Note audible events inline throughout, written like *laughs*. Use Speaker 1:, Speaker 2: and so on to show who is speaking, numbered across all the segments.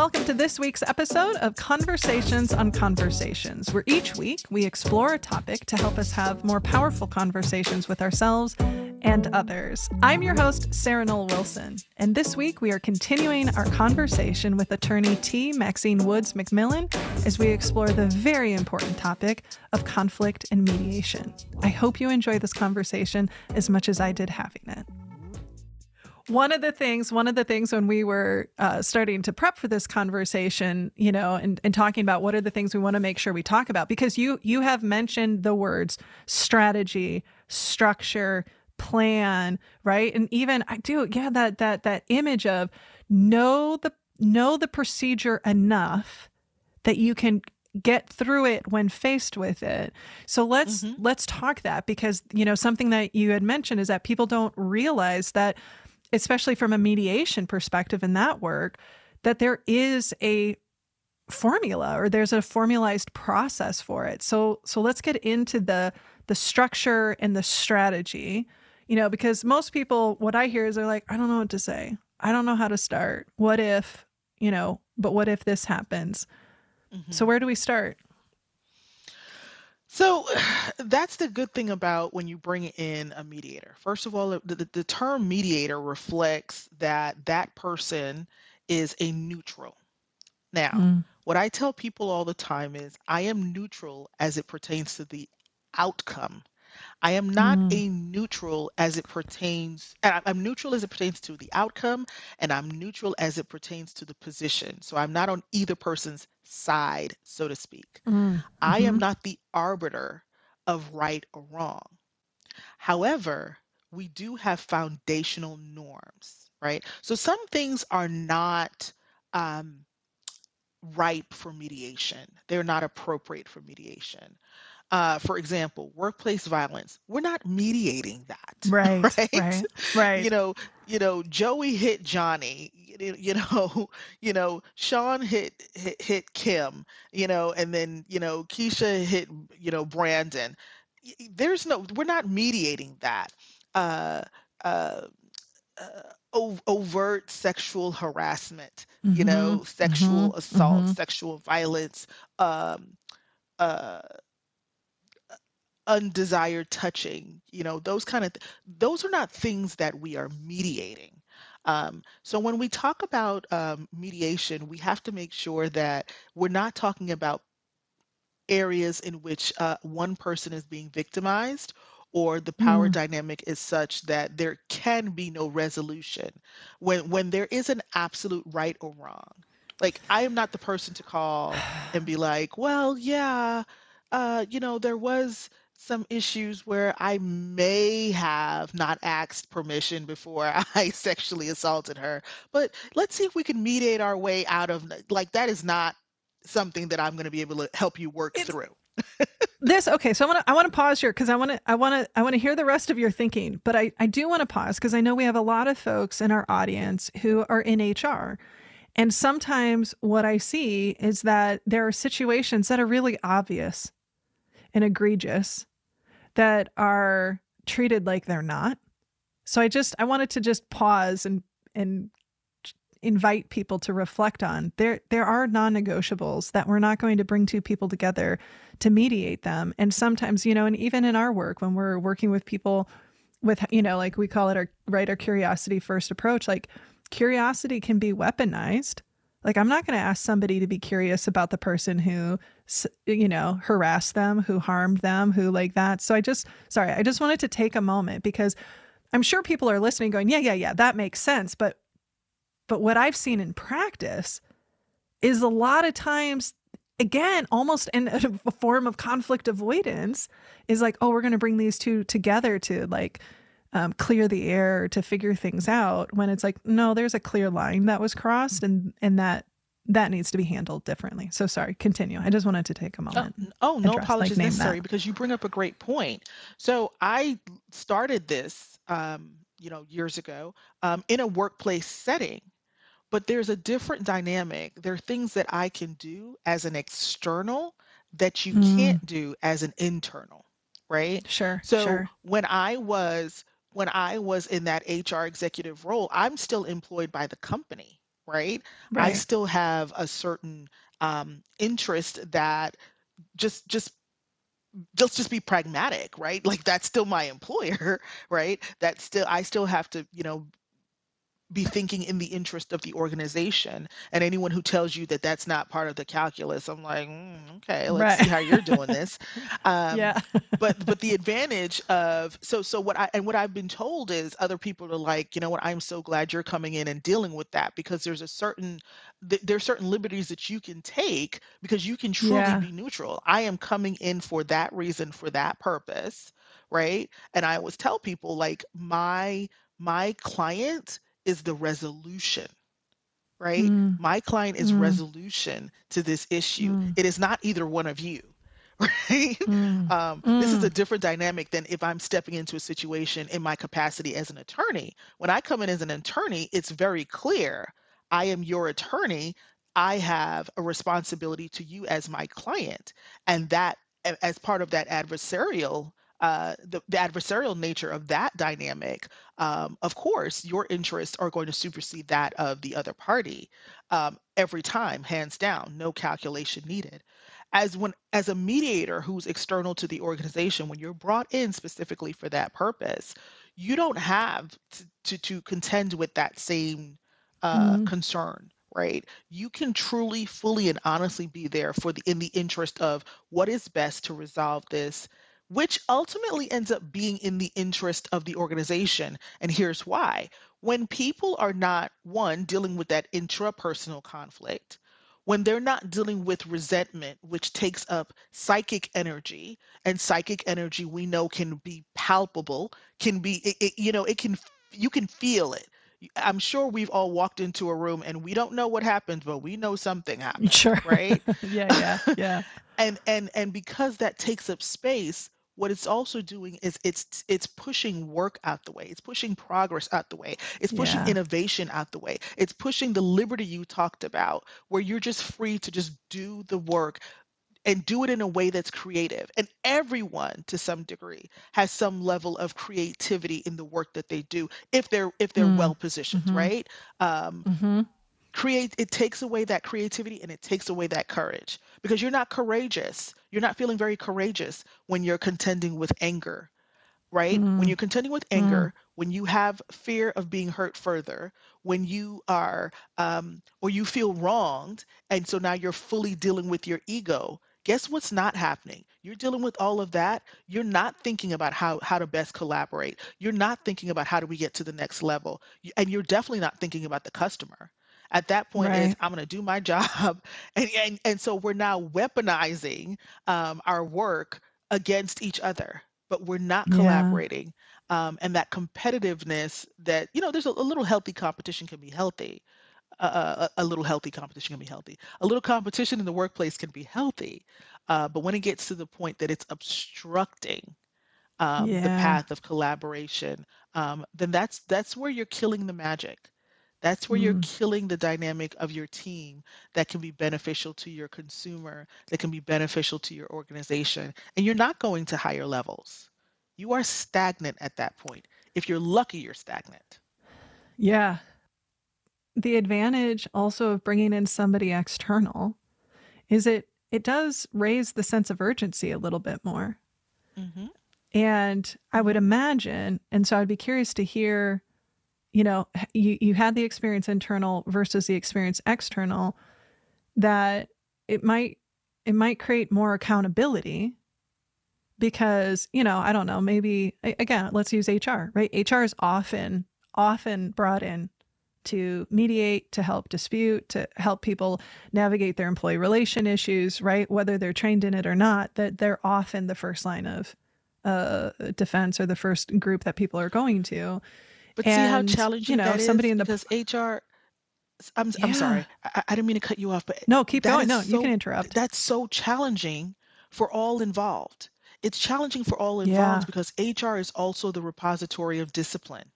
Speaker 1: welcome to this week's episode of Conversations on Conversations, where each week we explore a topic to help us have more powerful conversations with ourselves and others. I'm your host, Sarah Noll Wilson, and this week we are continuing our conversation with attorney T. Maxine Woods McMillan as we explore the very important topic of conflict and mediation. I hope you enjoy this conversation as much as I did having it one of the things one of the things when we were uh, starting to prep for this conversation you know and, and talking about what are the things we want to make sure we talk about because you you have mentioned the words strategy structure plan right and even i do yeah that that that image of know the know the procedure enough that you can get through it when faced with it. So let's mm-hmm. let's talk that because you know something that you had mentioned is that people don't realize that especially from a mediation perspective in that work, that there is a formula or there's a formalized process for it. So so let's get into the the structure and the strategy. You know, because most people what I hear is they're like, I don't know what to say. I don't know how to start. What if, you know, but what if this happens? Mm-hmm. So where do we start?
Speaker 2: So *sighs* that's the good thing about when you bring in a mediator. First of all, the, the, term mediator reflects that that person is a neutral. Now, Mm. what I tell people all the time is I am neutral as it pertains to the outcome I am not Mm. a neutral as it pertains, I- I'm neutral as it pertains to the outcome, and I'm neutral as it pertains to the position. So I'm not on either person's side, so to speak. Mm. I am hmm not the arbiter of right or wrong. However, we do have foundational norms, right? So some things are not um, ripe for mediation, they're not appropriate for mediation uh, for example, workplace violence, we're not mediating that, *laughs*
Speaker 1: Right, right,
Speaker 2: right?
Speaker 1: right.
Speaker 2: You know, you know, Joey hit Johnny, you you know, *laughs* you know, Sean hit hit hit Kim, you know, and then, you know, Keisha hit, you know, Brandon. There's no, we're not mediating that. Uh, uh, uh, overt sexual harassment, you Mm-hmm, know, mm-hmm, sexual assault, mm-hmm. sexual violence, um, uh, undesired touching you know those kind of th- those are not things that we are mediating um, so when we talk about um, mediation we have to make sure that we're not talking about areas in which uh, one person is being victimized or the power Mm. dynamic is such that there can be no resolution when when there is an absolute right or wrong like i am not the person to call and be *sighs* like well yeah uh, you know there was some issues where I may have not asked permission before *laughs* I sexually assaulted her. But let's see if we can mediate our way out of like that is not something that I'm going to be able to help you work it's, through. *laughs*
Speaker 1: this okay, so I want to I want to pause here because I want to I want to I want to hear the rest of your thinking, but I I do want to pause because I know we have a lot of folks in our audience who are in HR. And sometimes what I see is that there are situations that are really obvious and egregious that are treated like they're not. So I just I wanted to just pause and and invite people to reflect on. There there are non-negotiables that we're not going to bring two people together to mediate them. And sometimes, you know, and even in our work when we're working with people with you know, like we call it our right our curiosity first approach, like curiosity can be weaponized like, I'm not going to ask somebody to be curious about the person who, you know, harassed them, who harmed them, who like that. So I just, sorry, I just wanted to take a moment because I'm sure people are listening going, yeah, yeah, yeah, that makes sense. But, but what I've seen in practice is a lot of times, again, almost in a form of conflict avoidance, is like, oh, we're going to bring these two together to like, um, clear the air to figure things out when it's like no there's a clear line that was crossed and and that that needs to be handled differently so sorry continue i just wanted to take a moment
Speaker 2: oh, oh no address, apologies like, necessary that. because you bring up a great point so i started this um, you know years ago um, in a workplace setting but there's a different dynamic there are things that i can do as an external that you mm. can't do as an internal right
Speaker 1: sure
Speaker 2: so
Speaker 1: sure.
Speaker 2: when i was when I was in that HR executive role, I'm still employed by the company, right? I still have a certain um, interest that just just let's just be pragmatic, right? Like that's still my employer, *laughs* right? That still I still have to, you know, be thinking in the interest of the organization. And anyone who tells you that that's not part of the calculus, I'm like, mm, okay, let's right. see how you're doing *laughs* this.
Speaker 1: Um, yeah.
Speaker 2: but but the *laughs* advantage of so so what I and what I've been told is other people are like, you know what, I'm so glad you're coming in and dealing with that because there's a certain th- there are certain liberties that you can take because you can truly yeah. be neutral. I am coming in for that reason, for that purpose, right? And I always tell people like my my client is the resolution right mm. my client is mm. resolution to this issue mm. it is not either one of you *laughs* right mm. um, this is a mm. different dynamic than if i'm stepping into a situation in my capacity as an attorney when i come in as an attorney it's very clear i am your attorney i have a responsibility to you as my client and that as part of that adversarial uh, the, the, adversarial nature of that dynamic, um, of course, your interests are going to supersede that of the other party um, every time, hands down, no calculation needed. As when as a mediator who's external to the organization, when you're brought in specifically for that purpose, you don't have to to, to contend with that same uh, mm-hmm. concern right you can truly fully and honestly be there for the in the interest of what is best to resolve this which ultimately ends up being in the interest of the organization. And here's why. When people are not, one, dealing with that intrapersonal conflict, when they're not dealing with resentment, which takes up psychic energy, and psychic energy we know can be palpable, can be, it, it, you know, it can, you can feel it. I'm sure we've all walked into a room and we don't know what happened, but we know something happened.
Speaker 1: Sure.
Speaker 2: Right? *laughs*
Speaker 1: yeah, yeah, yeah. *laughs*
Speaker 2: and and and because that takes up space, what it's also doing is it's it's pushing work out the way it's pushing progress out the way it's pushing yeah. innovation out the way it's pushing the liberty you talked about where you're just free to just do the work and do it in a way that's creative and everyone to some degree has some level of creativity in the work that they do if they're if they're mm. well positioned mm-hmm. right um, mm-hmm create it takes away that creativity and it takes away that courage. Because you're not courageous. You're not feeling very courageous when you're contending with anger right? Mm-hmm. when you're contending with anger mm-hmm. when you have fear of being hurt further when you are um, or you feel wronged and so now you're fully dealing with your ego guess what's not happening? You're dealing with all of that. You're not thinking about how how to best collaborate. You're not thinking about how do we get to the next level. And you're definitely not thinking about the customer at that point is i'm going to do my job. *laughs* And, and and so we're now weaponizing um, our work against each other but we're not Yeah. collaborating um, and that competitiveness that you know there's a, a little healthy competition can be healthy. Uh, a, a little healthy competition can be healthy. A little competition in the workplace can be healthy uh, but when it gets to the point that it's obstructing um, the path of collaboration um, then that's that's where you're killing the magic that's where you're mm. killing the dynamic of your team that can be beneficial to your consumer, that can be beneficial to your organization. And you're not going to higher levels. You are stagnant at that point. If you're lucky, you're stagnant.
Speaker 1: Yeah. The advantage also of bringing in somebody external is it it does raise the sense of urgency a little bit more. hmm And I would imagine, and so I'd be curious to hear you know you you had the experience internal versus the experience external that it might it might create more accountability because you know i don't know maybe again let's use hr right? Hr is often often brought in to mediate to help dispute to help people navigate their employee relation issues right? Whether they're trained in it or not that they're often the first line of uh, defense or the first group that people are going to
Speaker 2: but see how challenging you know, that somebody is? in the because HR. I'm I'm sorry. I, I didn't mean to cut you off, but
Speaker 1: no, keep going. No, you can interrupt.
Speaker 2: That's so challenging for all involved. It's challenging for all involved Yeah. because HR is also the repository of discipline,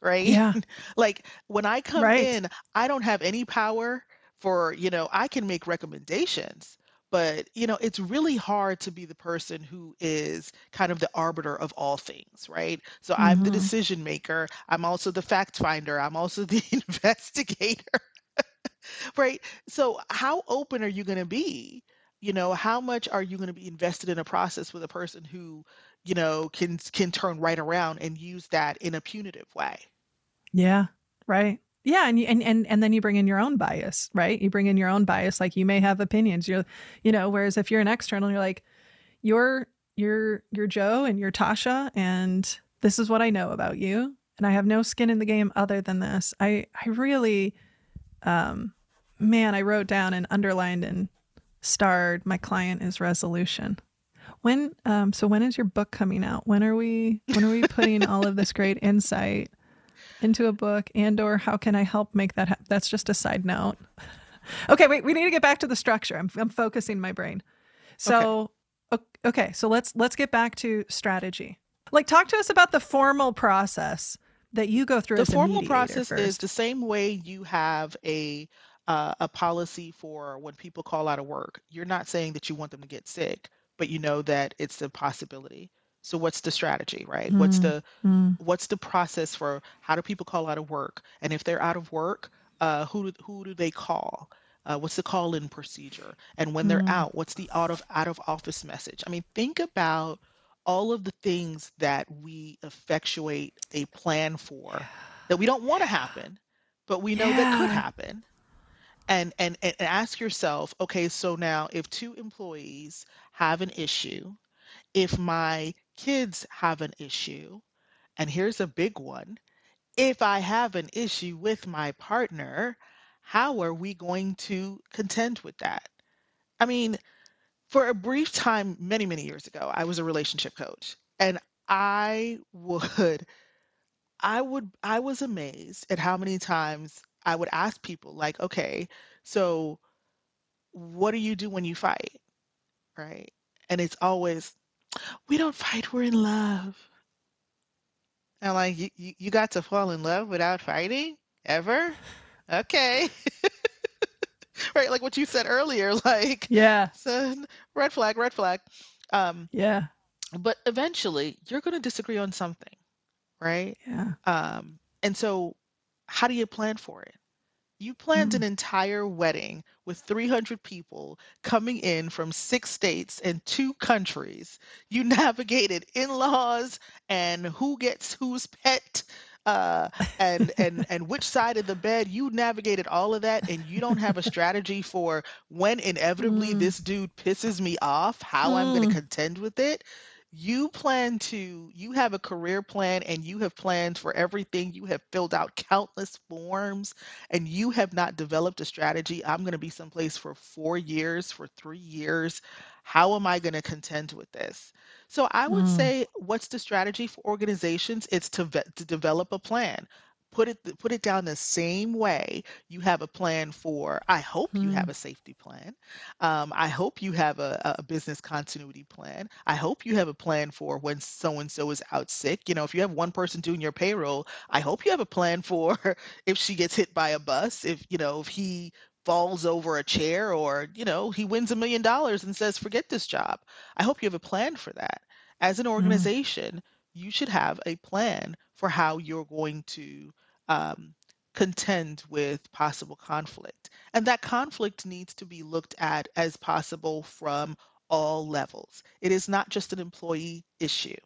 Speaker 2: right?
Speaker 1: Yeah. *laughs*
Speaker 2: like when I come
Speaker 1: Right.
Speaker 2: in, I don't have any power for, you know, I can make recommendations, but you know it's really hard to be the person who is kind of the arbiter of all things right so i'm the mm-hmm. decision maker i'm also the fact finder i'm also the *laughs* investigator right? So, how open are you going to be? You know, how much are you going to be invested in a process with a person who, you know, can can turn right around and use that in a punitive way?
Speaker 1: Yeah, right. Yeah, and, and and and then you bring in your own bias, right? You bring in your own bias. Like you may have opinions. You're, you know, whereas if you're an external, you're like, you're you're you're Joe and you're Tasha, and this is what I know about you, and I have no skin in the game other than this. I I really, um, man, I wrote down and underlined and starred. My client is resolution. When um so when is your book coming out? When are we when are we putting all of this great insight? Into a book and or how can I help make that happen? That's just a side note. *laughs* okay, wait, we need to get back to the structure. I'm, I'm focusing my brain. So, okay. okay, so let's let's get back to strategy. Like talk to us about the formal process that you go through
Speaker 2: the formal process first. is the same way you have a uh, a policy for when people call out of work. You're not saying that you want them to get sick, but you know that it's a possibility. So what's the strategy, right? Mm, what's the mm. what's the process for how do people call out of work? And if they're out of work, uh, who do, who do they call? Uh, what's the call-in procedure? And when they're mm. out, what's the out of out of office message? I mean, think about all of the things that we effectuate a plan for *sighs* that we don't want to happen, but we know yeah. that could happen. And, and and ask yourself, okay, so now if two employees have an issue, if my kids have an issue, and here's a big one if I have an issue with my partner, how are we going to contend with that? I mean, for a brief time, many, many years ago, I was a relationship coach, and I would, I would, I was amazed at how many times I would ask people, like, okay, so what do you do when you fight? Right. And it's always, we don't fight, we're in love. I'm like, you, you, you got to fall in love without fighting? Ever? Okay. *laughs* right, like what you said earlier, like
Speaker 1: yeah,
Speaker 2: so red flag, red flag.
Speaker 1: Um, yeah.
Speaker 2: But eventually, you're going to disagree on something, right?
Speaker 1: Yeah.
Speaker 2: Um, and so, how do you plan for it? You planned mm. an entire wedding with 300 people coming in from six states and two countries. You *laughs* navigated in laws and who gets whose pet. Uh, and and *laughs* and which side of the bed you navigated all of that and you don't have a strategy for when inevitably mm. this dude pisses me off how mm. i'm going to contend with it you plan to you have a career plan and you have planned for everything. You have filled out countless forms and you have not developed a strategy. I'm going to be someplace for four years for three years. How am i going to contend with this? So i would mm. say what's the strategy for organizations? It's to, to develop a plan put it put it down the same way you have a plan for i hope you have mm. a safety plan. Um, i hope you have a, a business continuity plan. I hope you have a plan for when so and so is out sick. You know if you have one person doing your payroll i hope you have a plan for *laughs* if she gets hit by a bus if you know if he falls over a chair or you know he wins a million dollars and says forget this job. I hope you have a plan for that. As an mm. organization you should have a plan for how you're going to um, contend with possible conflict. And that conflict needs to be looked at as possible from all levels. It is not just an employee issue.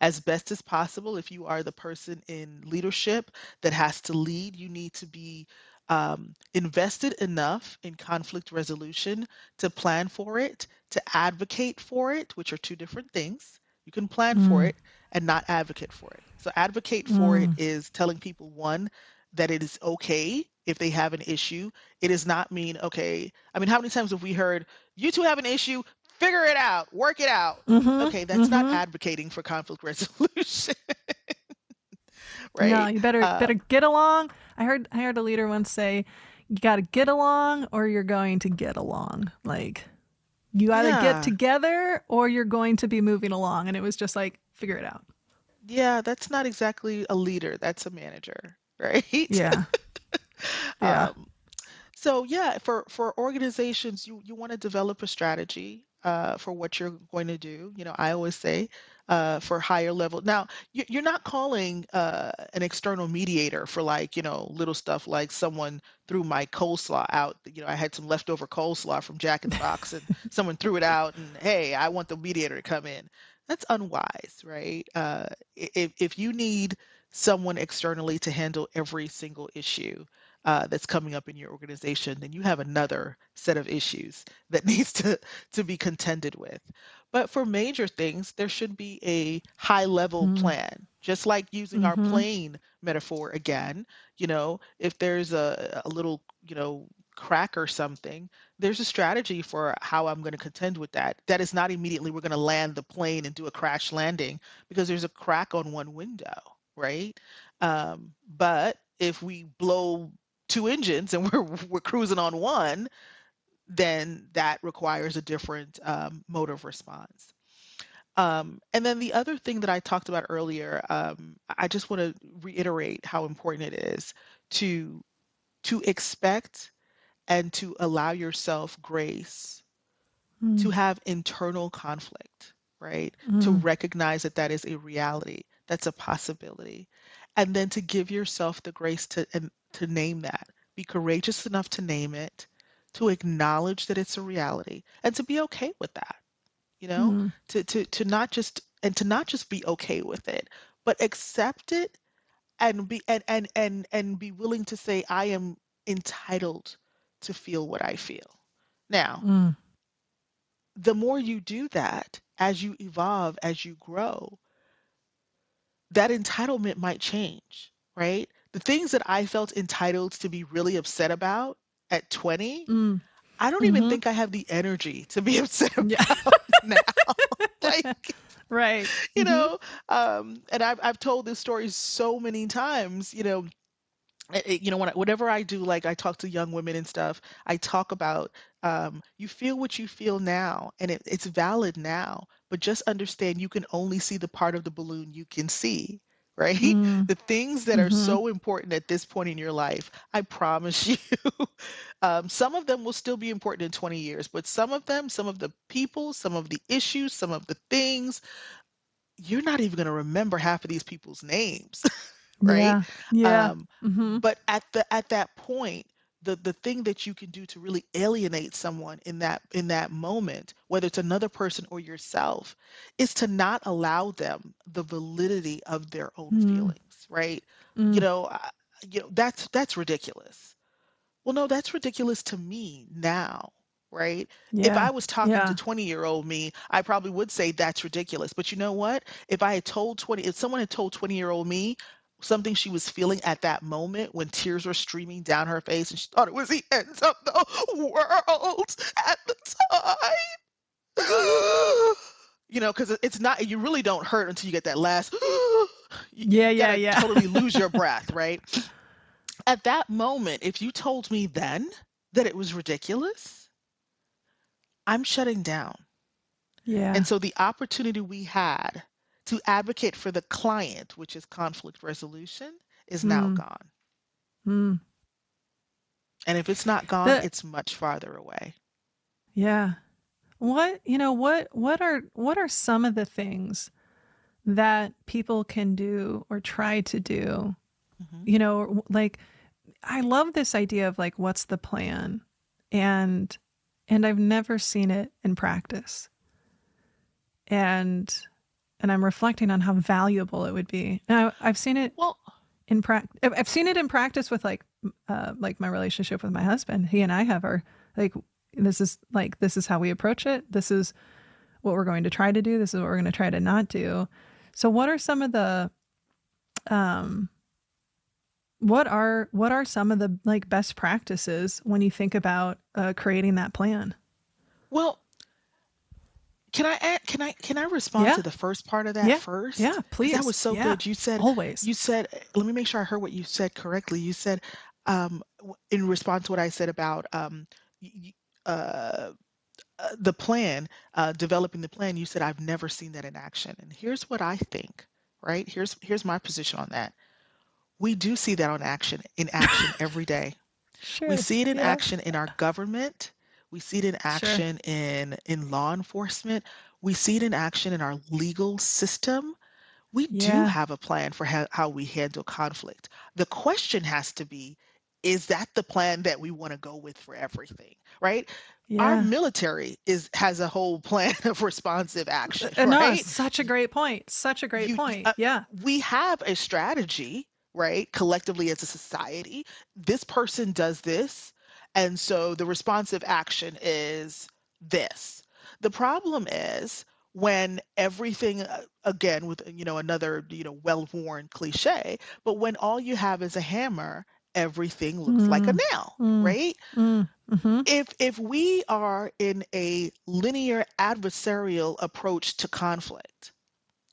Speaker 2: As best as possible, if you are the person in leadership that has to lead, you need to be um, invested enough in conflict resolution to plan for it, to advocate for it, which are two different things. You can plan mm. for it and not advocate for it. So, advocate for mm. it is telling people one, that it is okay if they have an issue. It does not mean, okay, I mean, how many times have we heard, you two have an issue, figure it out, work it out? Mm-hmm. Okay, that's mm-hmm. not advocating for conflict *laughs* resolution.
Speaker 1: right? No, you better uh, better get along. I heard I heard a leader once say, you got to get along or you're going to get along. Like you either yeah. get together or you're going to be moving along. And it was just like, figure it out.
Speaker 2: Yeah, that's not exactly a leader. That's a manager, *laughs* right?
Speaker 1: Yeah. *laughs* yeah.
Speaker 2: Um, so yeah, for for organizations, you you want to develop a strategy uh, for what you're going to do. You know, I always say uh, for higher level. Now, you're not calling uh, an external mediator for like, you know, little stuff like someone threw my coleslaw out. You know, I had some leftover coleslaw from Jack in the Box and *laughs* someone threw it out and hey, I want the mediator to come in. That's unwise, right? Uh, if, if you need someone externally to handle every single issue, uh, that's coming up in your organization, then you have another set of issues *laughs* that needs to, to be contended with. But for major things, there should be a high level mm plan, just like using mm-hmm. our plane metaphor again. You know, if there's a, a little, you know, crack or something, there's a strategy for how I'm going to contend with that. That is not immediately we're going to land the plane and do a crash landing because there's a crack on one window, right? Um, but if we blow two engines and *laughs* we're we're cruising on one, then that requires a different um, mode of response. Um, and then the other thing that I talked about earlier, um, I just want to reiterate how important it is to to expect and to allow yourself grace mm. to have internal conflict, right? Mm. To recognize that that is a reality, that's a possibility, and then to give yourself the grace to and to name that. Be courageous enough to name it, to acknowledge that it's a reality, and to be okay with that. You know, mm-hmm. to to to not just and to not just be okay with it, but accept it and be and and and and be willing to say I am entitled to feel what I feel. Now, mm. the more you do that, as you evolve, as you grow, that entitlement might change, right? the things that I felt entitled to be really upset about at 20, mm. I don't mm-hmm. even think I have the energy to be *laughs* upset about yeah. *laughs* now. *laughs* like,
Speaker 1: right.
Speaker 2: You mm-hmm. know, um, and I've, I've told this story so many times, you know, you know, when I, whatever I do, like I talk to young women and stuff, I talk about um, you feel what you feel now, and it, it's valid now. But just understand, you can only see the part of the balloon you can see *laughs* right? Mm. The things that mm-hmm. are so important at this point in your life, I promise *laughs* you, um, some of them will still be important in 20 years, but some of them, some of the people, some of the issues, some of the things, you're not even going to remember half of these people's names, *laughs* right?
Speaker 1: Yeah. yeah. Um,
Speaker 2: mm-hmm. But at the at that point, the the thing that you can do to really alienate someone in that in that moment whether it's another person or yourself is to not allow them the validity of their own mm. feelings right mm. you know I, you know that's that's ridiculous well no that's ridiculous to me now right yeah. if i was talking yeah. to 20 year old me i probably would say that's ridiculous but you know what if i had told 20 if someone had told 20 year old me something she was feeling at that moment when tears were streaming down her face and she thought it was the end of the world at the time. you know, because it's not, you really don't hurt until you get that last,
Speaker 1: yeah, yeah, yeah.
Speaker 2: totally lose your *laughs* breath, right? At that moment, if you told me then that it was ridiculous, I'm shutting down.
Speaker 1: Yeah.
Speaker 2: And so the opportunity we had to advocate for the client, which is conflict resolution, is now mm. gone. Mm. And if it's not gone, the, it's much farther away.
Speaker 1: Yeah. What, you know, what what are what are some of the things that people can do or try to do? Mm-hmm. You know, like I love this idea of like what's the plan? And and I've never seen it in practice. And and I'm reflecting on how valuable it would be. Now I've seen it well in practice. I've seen it in practice with like uh, like my relationship with my husband. He and I have our like this is like this is how we approach it. This is what we're going to try to do. This is what we're going to try to not do. So what are some of the um what are what are some of the like best practices when you think about uh, creating that plan?
Speaker 2: Well, can I add, can I can I respond
Speaker 1: Yeah.
Speaker 2: to the first part of that
Speaker 1: Yeah.
Speaker 2: first?
Speaker 1: Yeah. Please.
Speaker 2: That was so
Speaker 1: Yeah.
Speaker 2: good. You said
Speaker 1: Always.
Speaker 2: you said let me make sure I heard what you said correctly. You said um in response to what I said about um uh uh, the plan, uh, developing the plan, you said I've never seen that in action. And here's what I think, right? Here's here's my position on that. We do see that on action in action *laughs* every day. Sure. We see it in
Speaker 1: Yeah.
Speaker 2: action in our government. We see it in
Speaker 1: Sure.
Speaker 2: action in in law enforcement. we see it in action in our legal system. We do have a plan for how, how we handle conflict. The question has to be is that the plan that we want to go with for everything, right? Our military is has a whole *laughs* plan of responsive action,
Speaker 1: Uh, No,
Speaker 2: right?
Speaker 1: such a great point. Such a great
Speaker 2: You,
Speaker 1: point.
Speaker 2: uh,
Speaker 1: Yeah.
Speaker 2: we have a strategy, right? Collectively as a society, this person does this, and so the responsive action is this. The problem is when everything uh, again with you know another you know well-worn cliche, but when all you have is a hammer, everything looks like a
Speaker 1: Mm,
Speaker 2: nail,
Speaker 1: mm,
Speaker 2: right?
Speaker 1: mm, hmm
Speaker 2: if if we are in a linear adversarial approach to conflict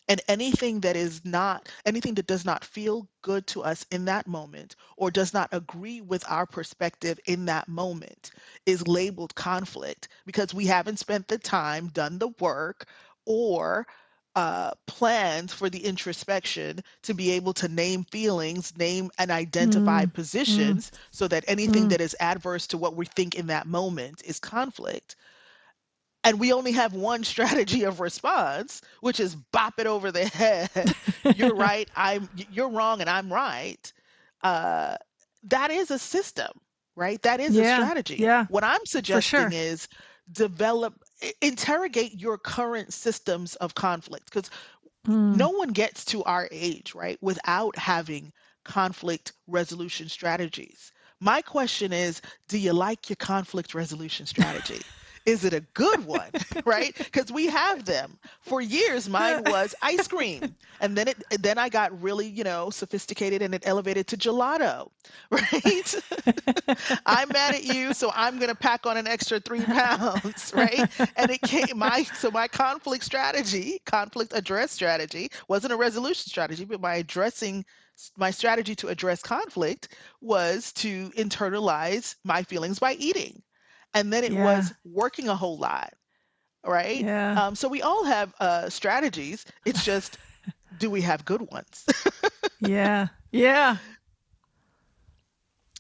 Speaker 2: and anything that is not anything that does not feel good to us in that moment or does not agree with our perspective in that moment is labeled conflict because we haven't spent the time done the work or uh, planned for the introspection to be able to name feelings, name and identify
Speaker 1: Mm, mm,
Speaker 2: positions so that anything
Speaker 1: mm.
Speaker 2: that is adverse to what we think in that moment is conflict. And we only have one strategy of response, which is bop it over the head. *laughs* you're right, I'm you're wrong, and I'm right. Uh, that is a system, right? That is a strategy.
Speaker 1: Yeah.
Speaker 2: What I'm suggesting
Speaker 1: sure.
Speaker 2: is develop, interrogate your current systems of conflict because
Speaker 1: Mm.
Speaker 2: no one gets to our age, right, without having conflict resolution strategies. My question is do you like your conflict resolution strategy? Is it a good one, *laughs* right? Because we have them. For years, mine *laughs* was ice cream, and then it then I got really, you know, sophisticated, and it elevated to gelato, *laughs* right? I'm mad at you, so I'm gonna pack on an extra three pounds, right? And it came my so my conflict strategy, conflict address strategy, wasn't a resolution strategy, but my addressing my strategy to address conflict was to internalize my feelings by eating. And then it
Speaker 1: Yeah.
Speaker 2: was working a whole lot, right?
Speaker 1: Yeah.
Speaker 2: Um, so we all have uh, strategies. It's just, *laughs* do we have good ones?
Speaker 1: Yeah. *laughs* Yeah.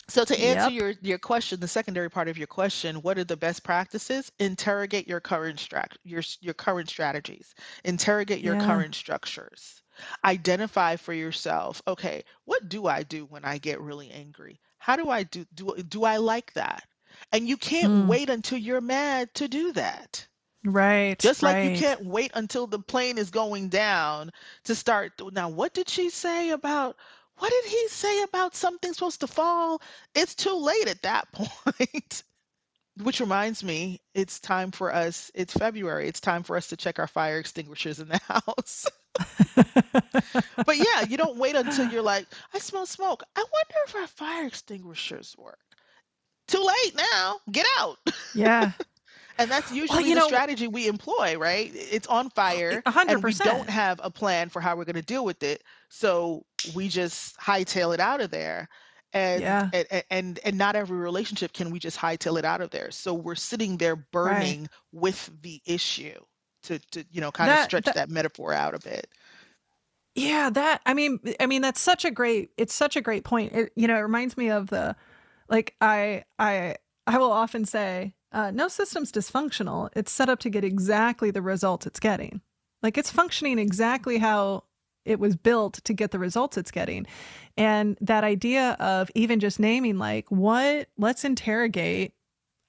Speaker 2: So to answer
Speaker 1: Yep.
Speaker 2: your your question, the secondary part of your question, what are the best practices? Interrogate your current strat your your current strategies. Interrogate your
Speaker 1: Yeah.
Speaker 2: current structures. Identify for yourself, okay, what do I do when I get really angry? How do I do do do I like that? And you can't
Speaker 1: Mm.
Speaker 2: wait until you're mad to do that.
Speaker 1: Right.
Speaker 2: Just like you can't wait until the plane is going down to start. Now, what did she say about, what did he say about something supposed to fall? It's too late at that *laughs* point. Which reminds me, it's time for us, it's February, it's time for us to check our fire extinguishers in the *laughs* house. But yeah, you don't wait until you're like, I smell smoke. I wonder if our fire extinguishers work. Too late now. Get out. *laughs*
Speaker 1: yeah.
Speaker 2: And that's usually
Speaker 1: you
Speaker 2: the
Speaker 1: know-
Speaker 2: strategy we employ, right? It's on fire,
Speaker 1: A hundred
Speaker 2: and we don't have a plan for how we're going to deal with it. So we just hightail it out of there. And,
Speaker 1: Yeah.
Speaker 2: and and and not every relationship can we just hightail it out of there. So we're sitting there burning with the issue to to you know kind of stretch
Speaker 1: that
Speaker 2: that metaphor out a bit.
Speaker 1: yeah, that I mean I mean that's such a great it's such a great point. It, you know, it reminds me of the like I I I will often say uh, no system's dysfunctional. It's set up to get exactly the results it's getting. Like it's functioning exactly how it was built to get the results it's getting. And that idea of even just naming like what let's interrogate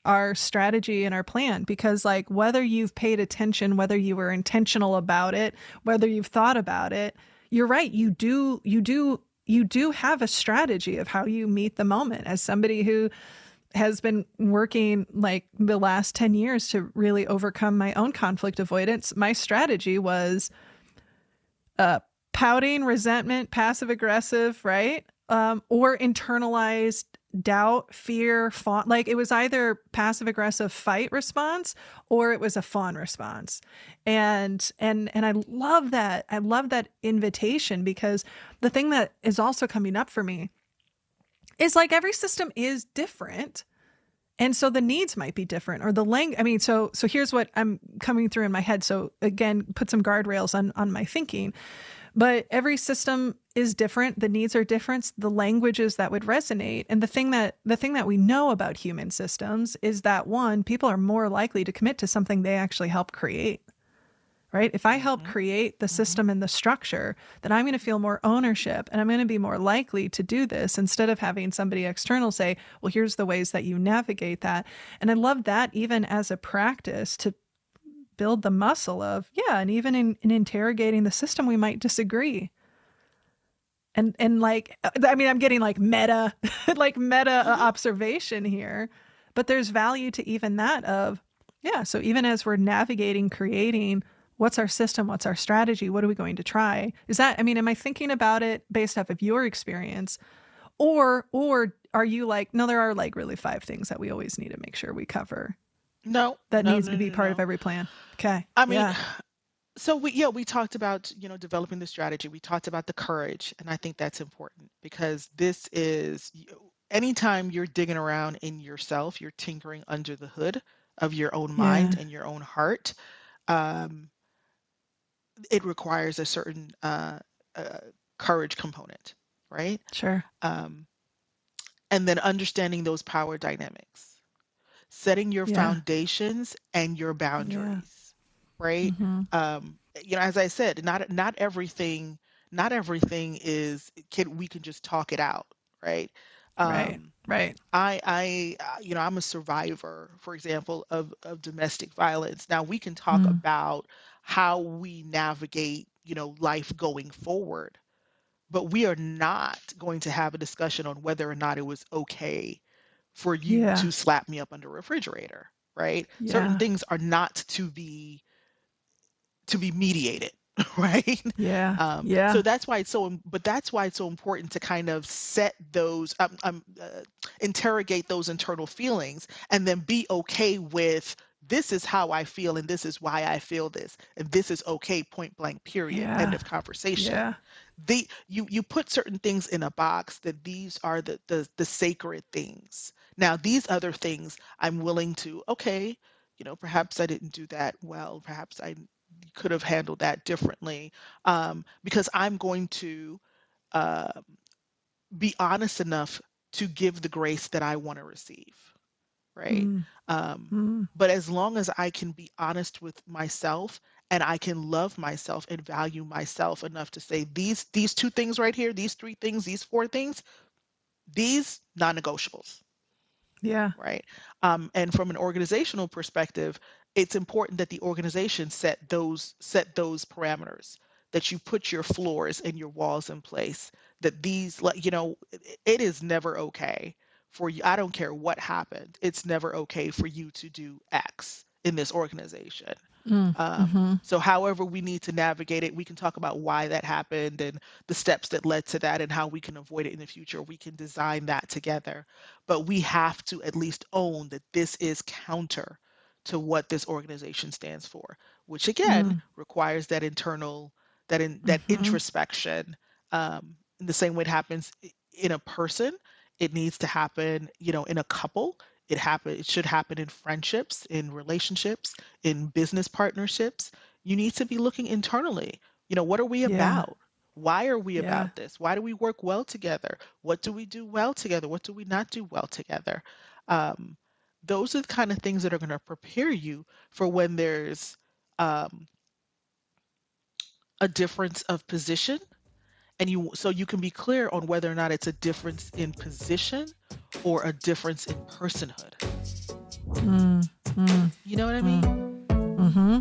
Speaker 1: our strategy and our plan because like whether you've paid attention whether you were intentional about it whether you've thought about it you're right you do you do you do have a strategy of how you meet the moment. As somebody who has been working like the last 10 years to really overcome my own conflict avoidance my strategy was uh pouting resentment passive aggressive right? Um or internalized doubt fear fawn like it was either passive aggressive fight response or it was a fawn response. And and and i love that i love that invitation because the thing that is also coming up for me is like every system is different and so the needs might be different or the lang i mean so so here's what i'm coming through in my head. So again put some guardrails on on my thinking but every system is different the needs are different the languages that would resonate and the thing that the thing that we know about human systems is that one people are more likely to commit to something they actually help create right? If I help
Speaker 2: Mhm.
Speaker 1: create the
Speaker 2: Mhm.
Speaker 1: system and the structure, then I'm going to feel more ownership and I'm going to be more likely to do this instead of having somebody external say, well, here's the ways that you navigate that. And I love that even as a practice to build the muscle of, yeah, and even in, in interrogating the system, we might disagree. And and like I mean, I'm getting like meta, *laughs* like meta uh,
Speaker 2: Mhm.
Speaker 1: observation here, but there's value to even that of, yeah. So even as we're navigating, creating, what's our system, what's our strategy, what are we going to try? Is that I mean, am I thinking about it based off of your experience, or or are you like, no, there are like really five things that we always need to make sure we cover
Speaker 2: No,
Speaker 1: that
Speaker 2: no,
Speaker 1: needs
Speaker 2: no,
Speaker 1: to be
Speaker 2: no,
Speaker 1: part of every plan. Okay.
Speaker 2: I mean,
Speaker 1: yeah.
Speaker 2: so we yeah we talked about you know developing the strategy. We talked about the courage, and I think that's important because this is anytime you're digging around in yourself, you're tinkering under the hood of your own
Speaker 1: Yeah.
Speaker 2: mind and your own heart. Um, it requires a certain uh, uh, courage component, right?
Speaker 1: Sure.
Speaker 2: Um, and then understanding those power dynamics, setting your
Speaker 1: Yeah.
Speaker 2: foundations and your
Speaker 1: Yeah.
Speaker 2: boundaries, right?
Speaker 1: hmm
Speaker 2: Um, you know, as I said, not not everything, not everything is can we can just talk it out, right?
Speaker 1: Right.
Speaker 2: Um,
Speaker 1: Right.
Speaker 2: I, I, uh, you know, I'm a survivor, for example, of, of domestic violence. Now we can talk
Speaker 1: Mm.
Speaker 2: about how we navigate, you know, life going forward, but we are not going to have a discussion on whether or not it was okay for you
Speaker 1: Yeah.
Speaker 2: to slap me up under a refrigerator, right? Certain things are not to be to be mediated, *laughs* right?
Speaker 1: Yeah.
Speaker 2: Um,
Speaker 1: Yeah.
Speaker 2: so that's why it's so, but that's why it's so important to kind of set those, um, um, uh, interrogate those internal feelings, and then be okay with this is how I feel, and this is why I feel this, and this is okay. Point blank. Period. End of conversation.
Speaker 1: Yeah.
Speaker 2: The you you put certain things in a box that these are the the the sacred things. Now these other things I'm willing to okay, you know, perhaps I didn't do that well. Perhaps I could have handled that differently um, because I'm going to uh, be honest enough to give the grace that I want to receive, right?
Speaker 1: Mm.
Speaker 2: Um,
Speaker 1: Mm.
Speaker 2: but as long as I can be honest with myself and I can love myself and value myself enough to say these these two things right here, these three things, these four things, these non-negotiables
Speaker 1: Yeah.
Speaker 2: right? Um, and from an organizational perspective, it's important that the organization set those set those parameters, that you put your floors and your walls in place. That these, like you know, it it is never okay for you. I don't care what happened. It's never okay for you to do X in this organization.
Speaker 1: Mm.
Speaker 2: Um,
Speaker 1: hmm
Speaker 2: so, however, we need to navigate it, we can talk about why that happened and the steps that led to that and how we can avoid it in the future. We can design that together. But we have to at least own that this is counter to what this organization stands for, which again
Speaker 1: Mm.
Speaker 2: requires that internal, that in that
Speaker 1: hmm
Speaker 2: introspection. Um, in the same way it happens in a person, it needs to happen, you know, in a couple. It happen. It should happen in friendships, in relationships, in business partnerships. You need to be looking internally. You know, what are we
Speaker 1: Yeah.
Speaker 2: about? Why are we
Speaker 1: Yeah.
Speaker 2: about this? Why do we work well together? What do we do well together? What do we not do well together? Um, those are the kind of things that are going to prepare you for when there's um, a difference of position and you so you can be clear on whether or not it's a difference in position or a difference in personhood
Speaker 1: Mm. Mm.
Speaker 2: you know what i mean
Speaker 1: Mm-hmm.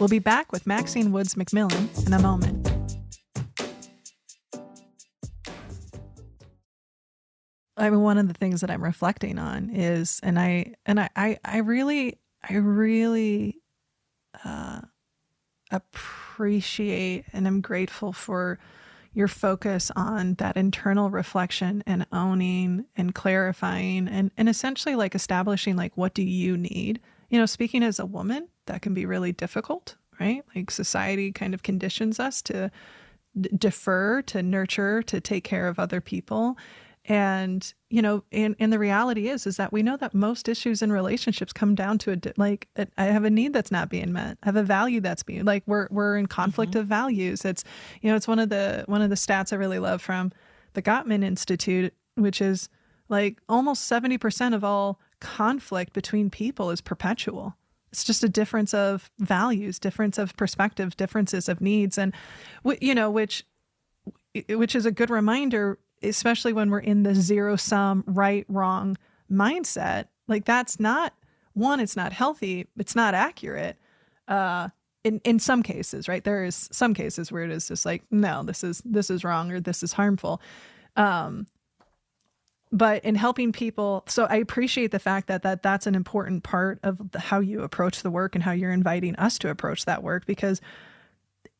Speaker 1: We'll be back with Maxine Woods McMillan in a moment. I mean, one of the things that I'm reflecting on is, and I, and I, I, I really, I really uh, appreciate and I'm grateful for your focus on that internal reflection and owning and clarifying and, and essentially like establishing like what do you need? You know speaking as a woman that can be really difficult right? Like society kind of conditions us to d- defer to nurture to take care of other people and you know and, and the reality is is that we know that most issues in relationships come down to a like i have a need that's not being met. I have a value that's being like we're we're in conflict mm-hmm. of values. It's you know it's one of the one of the stats i really love from the gottman institute which is like almost 70% of all conflict between people is perpetual. It's just a difference of values difference of perspective differences of needs. And you know which which is a good reminder especially when we're in the zero sum right wrong mindset like that's not one it's not healthy it's not accurate uh in in some cases right? There is some cases where it is just like no this is this is wrong or this is harmful. Um but in helping people so i appreciate the fact that that that's an important part of the, how you approach the work and how you're inviting us to approach that work because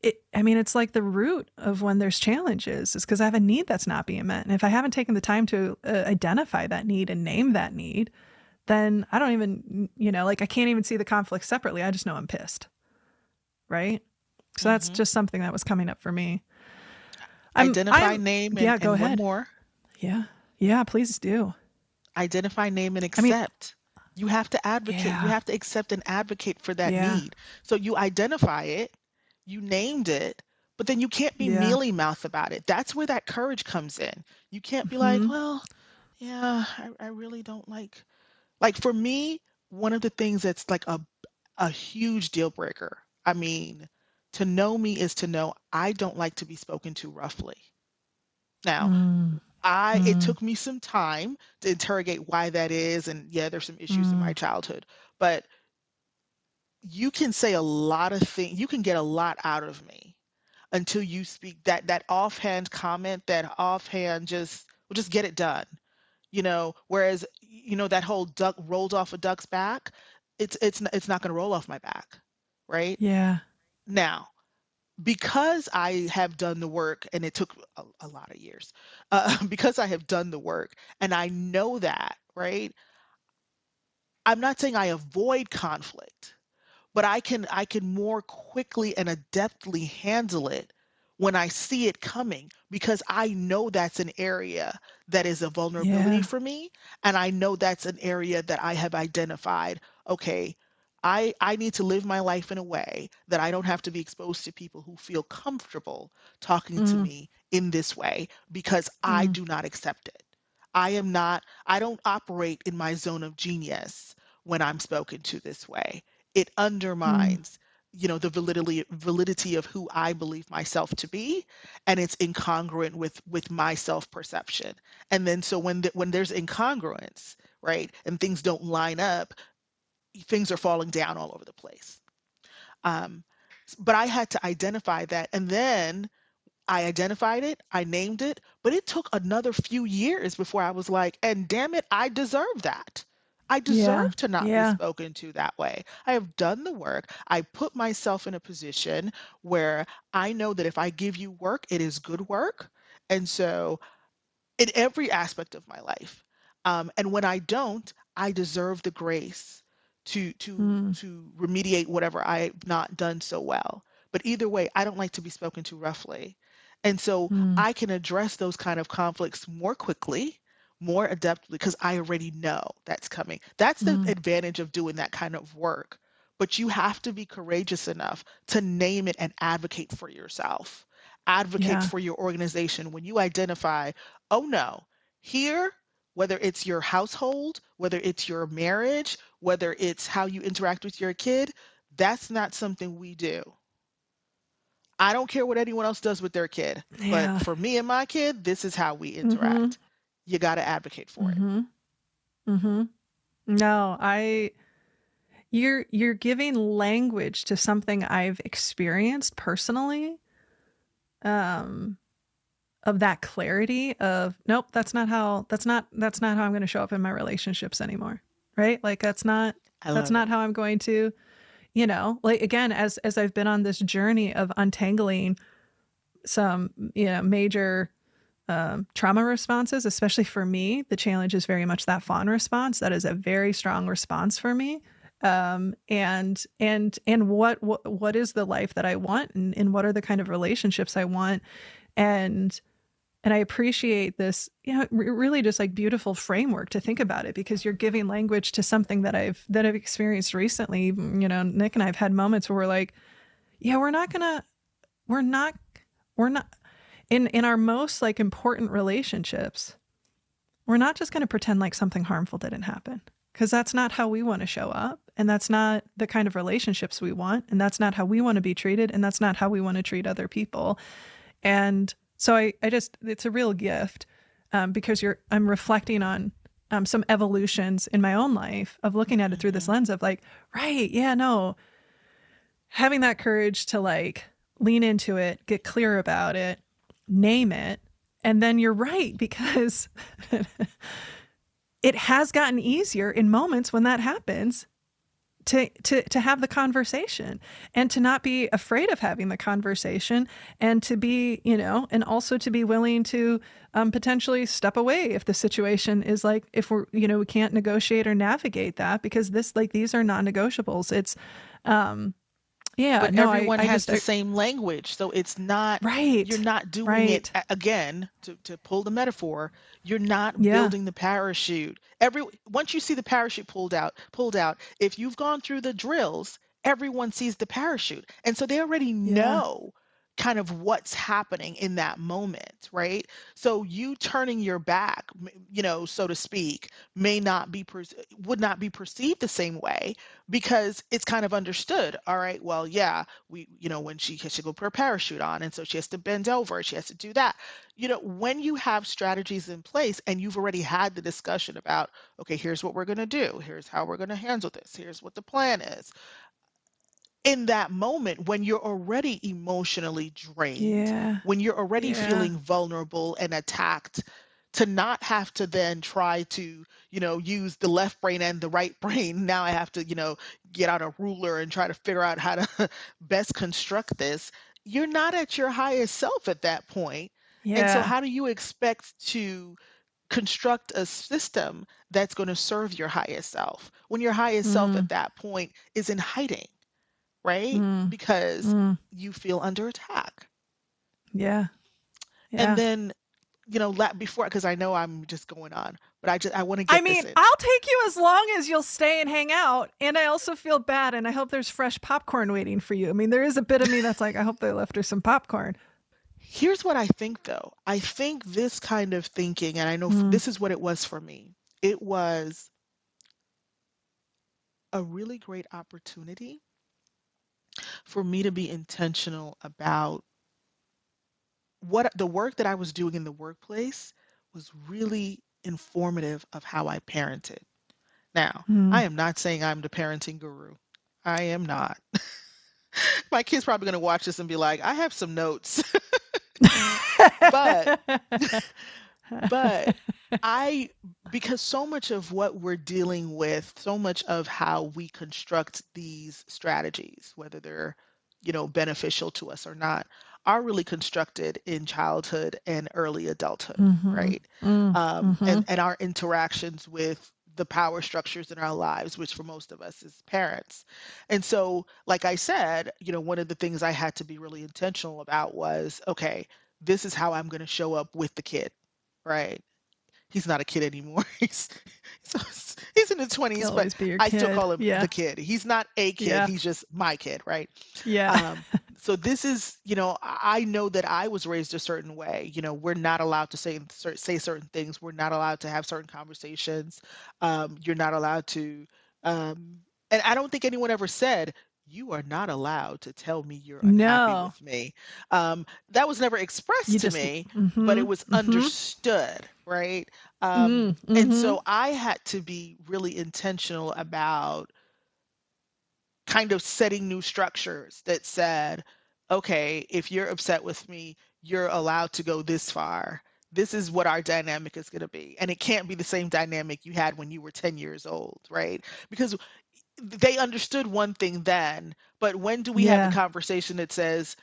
Speaker 1: it i mean it's like the root of when there's challenges is because i have a need that's not being met and if i haven't taken the time to uh, identify that need and name that need then i don't even you know like i can't even see the conflict separately i just know i'm pissed right so mm-hmm. that's just something that was coming up for me
Speaker 2: I'm, identify I'm, name and, yeah go and ahead more
Speaker 1: yeah yeah, please do.
Speaker 2: Identify, name, and accept. I mean, you have to advocate. Yeah. You have to accept and advocate for that yeah. need. So you identify it, you named it, but then you can't be yeah. mealy mouth about it. That's where that courage comes in. You can't be mm-hmm. like, well, yeah, I, I really don't like. Like for me, one of the things that's like a a huge deal breaker. I mean, to know me is to know I don't like to be spoken to roughly. Now, mm. I it mm. took me some time to interrogate why that is, and yeah, there's some issues in my mm. childhood, but you can say a lot of things. You can get a lot out of me until you speak that that offhand comment, that offhand just well, just get it done. You know, whereas you know that whole duck rolled off a duck's back, it's it's it's not going to roll off my back, right?
Speaker 1: Yeah.
Speaker 2: Now, because I have done the work, and it took a, a lot of years, uh, *laughs* because I have done the work, and I know that, right? I'm not saying I avoid conflict, but I can I can more quickly and adeptly handle it when I see it coming because I know that's an area that is a vulnerability yeah. for me, and I know that's an area that I have identified. Okay, I, I need to live my life in a way that I don't have to be exposed to people who feel comfortable talking mm. to me in this way because mm. I do not accept it. I am not, I don't operate in my zone of genius when I'm spoken to this way. It mm. undermines, mm. you know, the validity validity of who I believe myself to be, and it's incongruent with with my self perception. And then so when the, when there's incongruence, right, and things don't line up, things are falling down all over the place. Um, but I had to identify that. And then I identified it, I named it, but it took another few years before I was like, and damn it, I deserve that. I deserve yeah, to not yeah. be spoken to that way. I have done the work. I put myself in a position where I know that if I give you work, it is good work. And so, in every aspect of my life, um, and when I don't, I deserve the grace to to mm. to remediate whatever I've not done so well. But either way, I don't like to be spoken to roughly. And so mm. I can address those kind of conflicts more quickly, more adeptly, because I already know that's coming. That's the mm. advantage of doing that kind of work. But you have to be courageous enough to name it and advocate for yourself, advocate yeah. for your organization. When you identify, oh no, here whether it's your household, whether it's your marriage, whether it's how you interact with your kid, that's not something we do. I don't care what anyone else does with their kid, yeah. but for me and my kid, this is how we interact. Mm-hmm. You got to advocate for
Speaker 1: mm-hmm. it. Mhm. No, I you're you're giving language to something I've experienced personally. Um of that clarity of nope that's not how that's not that's not how i'm going to show up in my relationships anymore right like that's not that's not it. how i'm going to you know like again as as i've been on this journey of untangling some you know major um, trauma responses especially for me the challenge is very much that fawn response. That is a very strong response for me. Um, and and and what, what what is the life that i want and, and what are the kind of relationships i want? And and I appreciate this, you know, really just like beautiful framework to think about it because you're giving language to something that I've that I've experienced recently. You know, Nick and I've had moments where we're like, yeah, we're not gonna, we're not, we're not in in our most like important relationships. We're not just gonna pretend like something harmful didn't happen. because that's not how we want to show up. And that's not the kind of relationships we want. And that's not how we want to be treated. And that's not how we want to treat other people. And so I, I just, it's a real gift um, because you're, I'm reflecting on um, some evolutions in my own life of looking at it through this mm-hmm. lens of like, right, yeah, no, having that courage to like lean into it, get clear about it, name it. And then you're right because *laughs* it has gotten easier in moments when that happens to to to have the conversation and to not be afraid of having the conversation and to be you know and also to be willing to um, potentially step away if the situation is like if we're you know we can't negotiate or navigate that because this like these are non-negotiables it's um yeah,
Speaker 2: but
Speaker 1: no,
Speaker 2: everyone
Speaker 1: I, I
Speaker 2: has
Speaker 1: just,
Speaker 2: the same language, so it's not
Speaker 1: right.
Speaker 2: You're not doing
Speaker 1: right.
Speaker 2: it again. To to pull the metaphor, you're not
Speaker 1: yeah.
Speaker 2: building the parachute. Every once you see the parachute pulled out, pulled out. If you've gone through the drills, everyone sees the parachute, and so they already
Speaker 1: yeah.
Speaker 2: know kind of what's happening in that moment, right? So you turning your back, you know, so to speak, may not be per- would not be perceived the same way because it's kind of understood. All right, well, yeah, we, you know, when she has to go put her parachute on, and so she has to bend over, she has to do that. You know, when you have strategies in place and you've already had the discussion about, okay, here's what we're going to do, here's how we're going to handle this, here's what the plan is in that moment when you're already emotionally drained,
Speaker 1: Yeah.
Speaker 2: when you're already
Speaker 1: Yeah.
Speaker 2: feeling vulnerable and attacked, to not have to then try to, you know, use the left brain and the right *laughs* brain. Now I have to, you know, get out a ruler and try to figure out how to *laughs* best construct this. You're not at your highest self at that point. And so, how do you expect to construct a system that's going to serve your highest self when your highest self
Speaker 1: Mm,
Speaker 2: at that point is in hiding? Right?
Speaker 1: mm,
Speaker 2: Because
Speaker 1: mm.
Speaker 2: you feel under attack.
Speaker 1: Yeah.
Speaker 2: And then, you know, la- before, because I know I'm just going on, but I just, I want to
Speaker 1: I
Speaker 2: get this
Speaker 1: mean. I'll take you as long as you'll stay and hang out. And I also feel bad. And I hope there's fresh popcorn waiting for you. I mean, there is a bit of me that's like, I hope they left her some popcorn.
Speaker 2: Here's what I think though. I think this kind of thinking, and I know
Speaker 1: Mm,
Speaker 2: this is what it was for me, it was a really great opportunity for me to be intentional about what the work that I was doing in the workplace was really informative of how I parented. Now, I
Speaker 1: mm.
Speaker 2: am not saying I'm the parenting guru. I am not. *laughs* My kid's probably going to watch this and be like, I have some notes. *laughs* but *laughs* but I because so much of what we're dealing with, so much of how we construct these strategies, whether they're, you know, beneficial to us or not, are really constructed in childhood and early adulthood,
Speaker 1: hmm
Speaker 2: right?
Speaker 1: Mm,
Speaker 2: Um, and and our interactions with the power structures in our lives, which for most of us is parents. And so, like I said, you know, one of the things I had to be really intentional about was, okay, this is how I'm going to show up with the kid, right? He's not a kid anymore. *laughs* He's he's, in his
Speaker 1: He'll
Speaker 2: 20s, but
Speaker 1: always be your
Speaker 2: I still call him
Speaker 1: Yeah.
Speaker 2: the kid. He's not a kid.
Speaker 1: Yeah.
Speaker 2: He's just my kid, right?
Speaker 1: Yeah.
Speaker 2: Um, *laughs* so this is, you know, I I know that I was raised a certain way. You know, we're not allowed to say say certain things. We're not allowed to have certain conversations. Um, you're not allowed to. Um, and I don't think anyone ever said you are not allowed to tell me you're unhappy
Speaker 1: No.
Speaker 2: with me. Um, that was never
Speaker 1: You
Speaker 2: expressed to
Speaker 1: just,
Speaker 2: me, but
Speaker 1: mm-hmm,
Speaker 2: it was
Speaker 1: mm-hmm,
Speaker 2: understood, right? Um,
Speaker 1: mm,
Speaker 2: and
Speaker 1: mm-hmm.
Speaker 2: so I had to be really intentional about kind of setting new structures that said, okay, if you're upset with me, you're allowed to go this far. This is what our dynamic is going to be. And it can't be the same dynamic you had when you were 10 years old, right? Because they understood one thing then, but when do we have a conversation that says,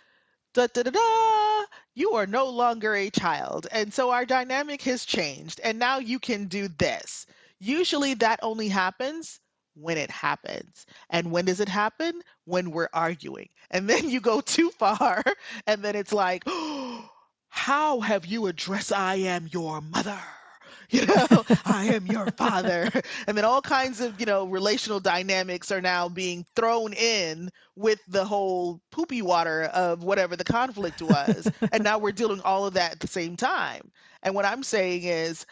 Speaker 2: da da da da, you are no longer a child. And so our dynamic has changed. And now you can do this. Usually that only happens when it happens. And when does it happen? When we're arguing. And *laughs* then you go too far, and then it's like, oh, *gasps* how have you addressed I am your mother? *laughs* You know, I am your father. *laughs* And then all kinds of, you know, relational dynamics are now being thrown in with the whole poopy water of whatever the conflict was. *laughs* And now we're dealing all of that at the same time. And what I'm saying is,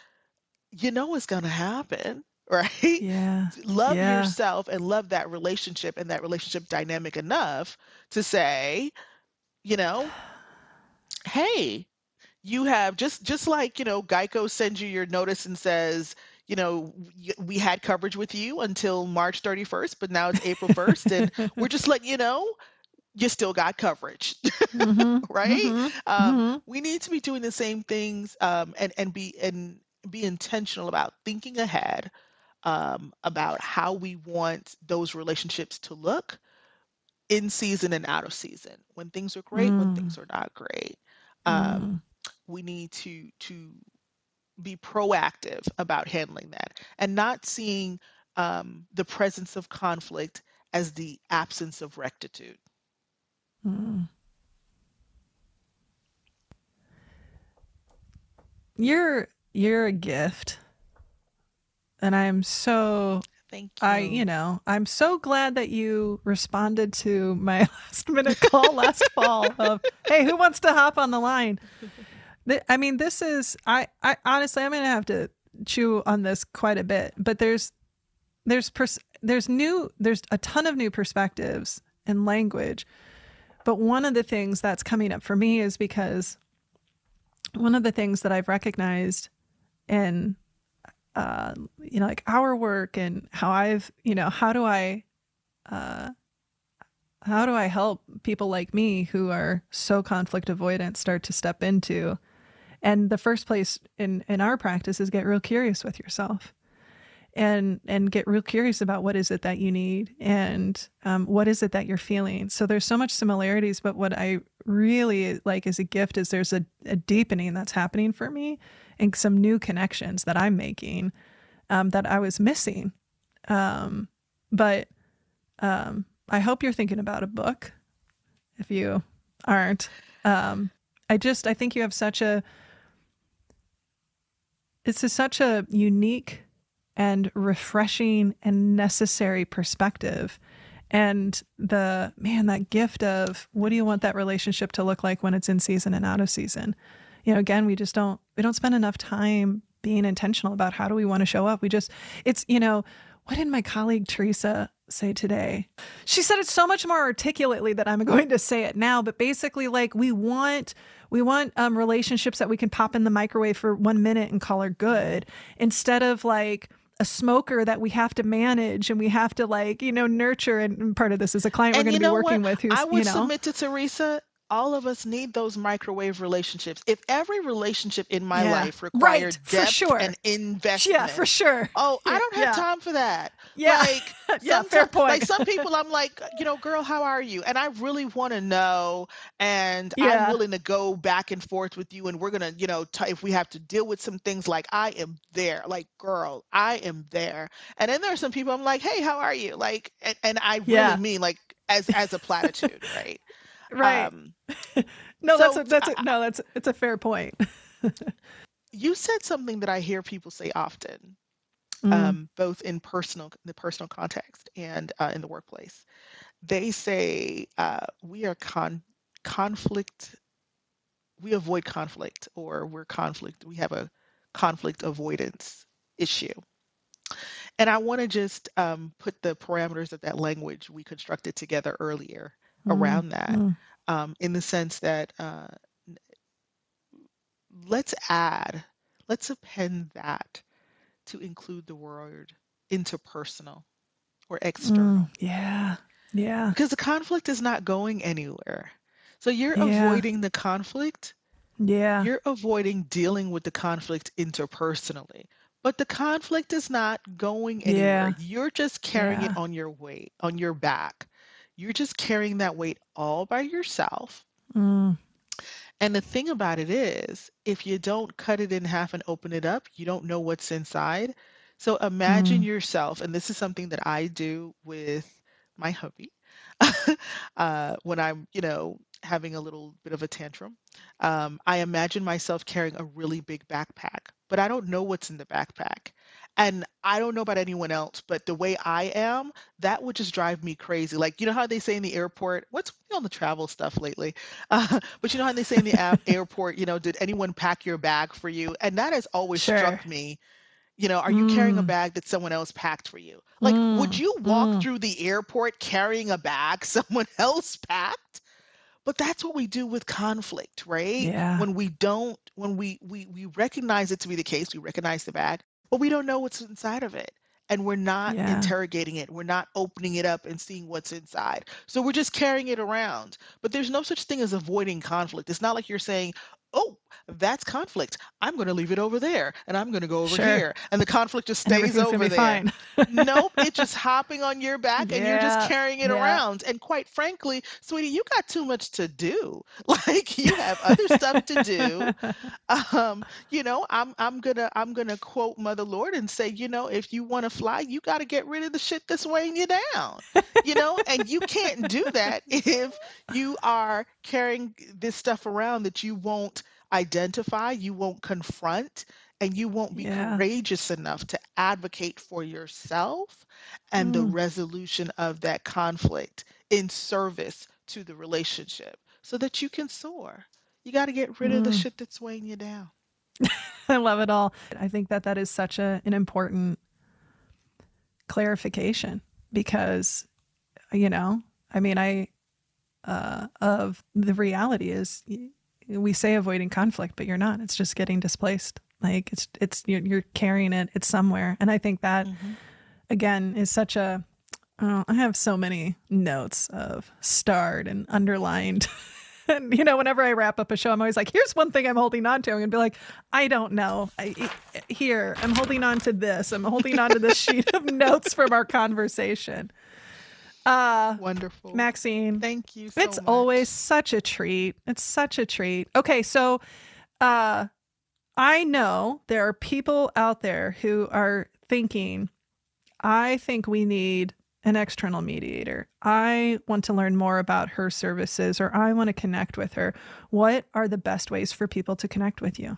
Speaker 2: you know it's going to happen, right?
Speaker 1: Yeah.
Speaker 2: Love
Speaker 1: Yeah.
Speaker 2: yourself and love that relationship and that relationship dynamic enough to say, you know, *sighs* hey, you have just just like, you know, Geico sends you your notice and says, you know, we had coverage with you until March 31st, but now it's April 1st, and we're just letting you know you still got coverage,
Speaker 1: Mhm, *laughs*
Speaker 2: right?
Speaker 1: mhm,
Speaker 2: Um,
Speaker 1: mhm.
Speaker 2: we need to be doing the same things um, and and be and be intentional about thinking ahead um, about how we want those relationships to look in season and out of season. When things are great, when
Speaker 1: Mm,
Speaker 2: things are not great. Um,
Speaker 1: mm,
Speaker 2: we need to to be proactive about handling that and not seeing um, the presence of conflict as the absence of rectitude.
Speaker 1: mm. You're you're a gift, and I'm so
Speaker 2: Thank you.
Speaker 1: I you
Speaker 2: you.
Speaker 1: know I'm so glad that you responded to my *laughs* last minute call last fall of hey who wants to hop on the line. *laughs* I mean this is I I honestly I'm gonna have to chew on this quite a bit, but there's there's pers- there's new there's a ton of new perspectives and language. But one of the things that's coming up for me is because one of the things that i've recognized in uh, you know like our work and how i've you know how do i uh, how do i help people like me who are so conflict avoidant start to step into and the first place in in our practice is get real curious with yourself and and get real curious about what is it that you need and um, what is it that you're feeling. So there's so much similarities but what i really like as a gift is there's a, a deepening that's happening for me and some new connections that i'm making um, that i was missing. Um, but um, i hope you're thinking about a book. If you aren't um, i just i think you have such a it's a, such a unique and refreshing and necessary perspective. And the man that gift of what do you want that relationship to look like when it's in season and out of season? You know again we just don't we don't spend enough time being intentional about how do we want to show up. We just it's you know what did my colleague teresa say today she said it so much more articulately that i'm *laughs* going to say it now but basically like we want we want um, relationships that we can pop in the microwave for one minute and call her good instead of like a smoker that we have to manage and we have to like you know nurture and part of this is a client we're going to be working
Speaker 2: what?
Speaker 1: with who's
Speaker 2: I
Speaker 1: you
Speaker 2: would
Speaker 1: know
Speaker 2: submit to Teresa. All of us need those microwave relationships. If every relationship in my
Speaker 1: yeah
Speaker 2: life required
Speaker 1: right for
Speaker 2: depth
Speaker 1: sure
Speaker 2: and
Speaker 1: yeah for sure
Speaker 2: oh, I don't have
Speaker 1: yeah
Speaker 2: time for that.
Speaker 1: yeah
Speaker 2: Like *laughs*
Speaker 1: yeah fair
Speaker 2: sometimes, like some *laughs* people, I'm like, you know, girl, how are you? And I really want to know, and I'm willing to go back and forth with you. And we're gonna, you know, t- if we have to deal with some things, like I am there. Like, girl, I am there. And then there are some people I'm like, hey, how are you? Like, and, and I really
Speaker 1: yeah
Speaker 2: mean like as as a platitude, *laughs* right?
Speaker 1: Right
Speaker 2: Um, *laughs*
Speaker 1: no that's a that's a no that's it's a fair point *laughs*
Speaker 2: you said something that I hear people say often,
Speaker 1: mm,
Speaker 2: um, both in personal the personal context and uh, in the workplace. They say uh, we are con conflict. We avoid conflict, or we're conflict. We have a conflict avoidance issue. And I want to just um, put the parameters of that language we constructed together earlier around that,
Speaker 1: mm,
Speaker 2: um, in the sense that uh, let's add, let's append that to include the word interpersonal or external
Speaker 1: mm, yeah yeah
Speaker 2: because the conflict is not going anywhere. So you're
Speaker 1: yeah
Speaker 2: avoiding the conflict,
Speaker 1: yeah
Speaker 2: you're avoiding dealing with the conflict interpersonally. But the conflict is not going anywhere.
Speaker 1: yeah
Speaker 2: You're just carrying it on your weight, on your back. You're just carrying that weight all by yourself.
Speaker 1: mm,
Speaker 2: And the thing about it is, if you don't cut it in half and open it up, you don't know what's inside. So imagine
Speaker 1: mm,
Speaker 2: yourself, and this is something that I do with my hubby *laughs* uh, when I'm, you know, having a little bit of a tantrum. Um, I imagine myself carrying a really big backpack, but I don't know what's in the backpack. And I don't know about anyone else, but the way I am, that would just drive me crazy. Like, you know how they say in the airport, what's on the travel stuff lately? *laughs* Uh, but you know how they say in the *laughs* airport, you know, did anyone pack your bag for you? And that has always
Speaker 1: sure
Speaker 2: struck me You know, are you carrying a mm. bag that someone else packed for you? Like, mm. would you walk mm. through the airport carrying a bag *laughs* someone else packed? But that's what we do with conflict, right?
Speaker 1: Yeah.
Speaker 2: When we don't, when we we we recognize it to be the case, we recognize the bag, but we don't know what's inside of it and we're not yeah. interrogating it. We're not opening it up and seeing what's inside. So we're just carrying it around. But there's no such thing as avoiding conflict. It's not like you're saying, oh, that's conflict. I'm going to leave it over there and I'm going to go over sure. here. And the conflict just stays over there. nope, it's just *laughs* hopping on your back yeah. and you're just carrying it yeah. around. And quite frankly, sweetie, you got too much to do. *laughs* Like you have other stuff to do. *laughs* Um, you know, I'm I'm going to I'm going to quote Mother Lord and say, you know, if you want to fly, you got to get rid of the shit that's weighing you down. You know, and you can't do that if you are carrying this stuff around that you won't identify, you won't confront, and you won't be yeah. courageous enough to advocate for yourself and mm. the resolution of that conflict in service to the relationship so that you can soar. You got to get rid mm. of the mm. shit that's weighing you down. *laughs*
Speaker 1: I love it all. I think that that is such a, an important clarification because, you know, I mean, I, uh, of the reality is we say avoiding conflict, but you're not. It's just getting displaced. Like it's it's you're, you're carrying it. It's somewhere, and I think that mm-hmm. again is such a. Oh, I have so many notes of starred and underlined. *laughs* and you know, whenever I wrap up a show, I'm always like, "Here's one thing I'm holding on to." I'm gonna be like, "I don't know. I, here, I'm holding on to this. I'm holding on to this *laughs* sheet of notes from our conversation."
Speaker 2: Uh, Wonderful.
Speaker 1: Maxine.
Speaker 2: Thank you so
Speaker 1: It's
Speaker 2: much.
Speaker 1: always such a treat. It's such a treat. Okay, so uh I know there are people out there who are thinking, I think we need an external mediator. I want to learn more about her services or I want to connect with her. What are the best ways for people to connect with you?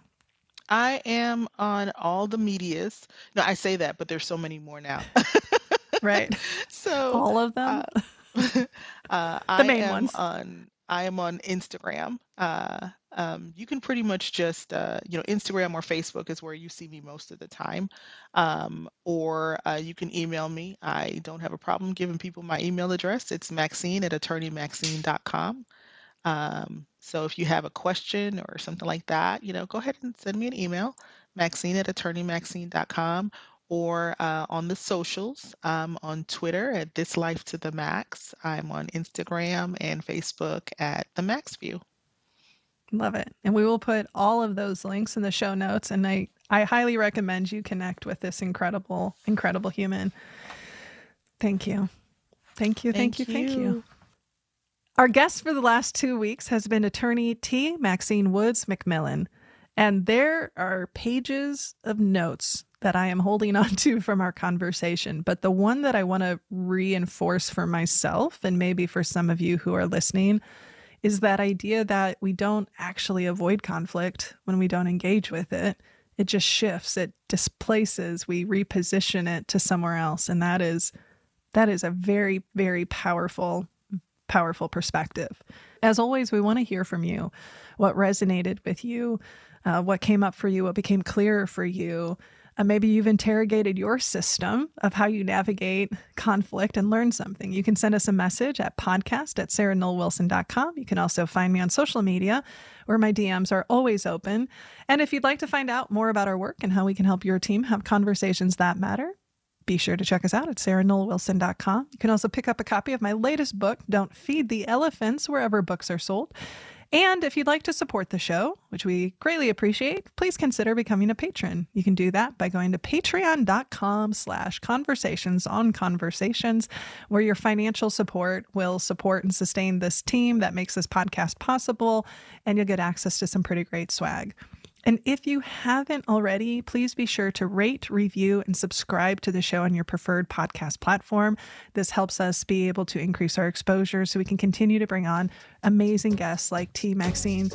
Speaker 2: I am on all the medias. No, I say that, but there's so many more now. *laughs*
Speaker 1: right. *laughs*
Speaker 2: So
Speaker 1: all of them.
Speaker 2: Uh, *laughs* uh, *laughs* the main ones. On I am on Instagram. Uh, um, you can pretty much just uh, you know Instagram or Facebook is where you see me most of the time, um, or uh, you can email me. I don't have a problem giving people my email address. It's Maxine at attorneymaxine.com. Um, so if you have a question or something like that, you know, go ahead and send me an email, Maxine at attorneymaxine.com, or uh, on the socials. I'm on Twitter at This Life to the Max. I'm on Instagram and Facebook at The Max View.
Speaker 1: Love it. And we will put all of those links in the show notes. And I, I highly recommend you connect with this incredible, incredible human. Thank you. Thank you. Thank, thank you, you. Thank you. Our guest for the last two weeks has been attorney T. Maxine Woods McMillan. And there are pages of notes that I am holding *laughs* on to from our conversation. But the one that I want to reinforce for myself, and maybe for some of you who are listening, is that idea that we don't actually avoid conflict when we don't engage with it. It just shifts, it displaces, we reposition it to somewhere else. And that is that is a very, very powerful, powerful perspective. As always, we want to hear from you. What resonated with you? Uh, what came up for you? What became clearer for you? Uh, maybe you've interrogated your system of how you navigate conflict and learn something. You can send us a message at podcast at sarahnollwilson.com. You can also find me on social media where my DMs are always open. And if you'd like to find out more about our work and how we can help your team have conversations that matter, be sure to check us out at sarahnollwilson.com. You can also pick up a copy of my latest book, Don't Feed the Elephants, wherever books are sold. And if you'd like to support the show, which we greatly appreciate, please consider becoming a patron. You can do that by going to patreon.com slash conversations on conversations, where your financial support will support and sustain this team that makes this podcast possible, and you'll get access to some pretty great swag. And if you haven't already, please be sure to rate, review, and subscribe to the show on your preferred podcast platform. This helps us be able to increase our exposure so we can continue to bring on amazing guests like T. Maxine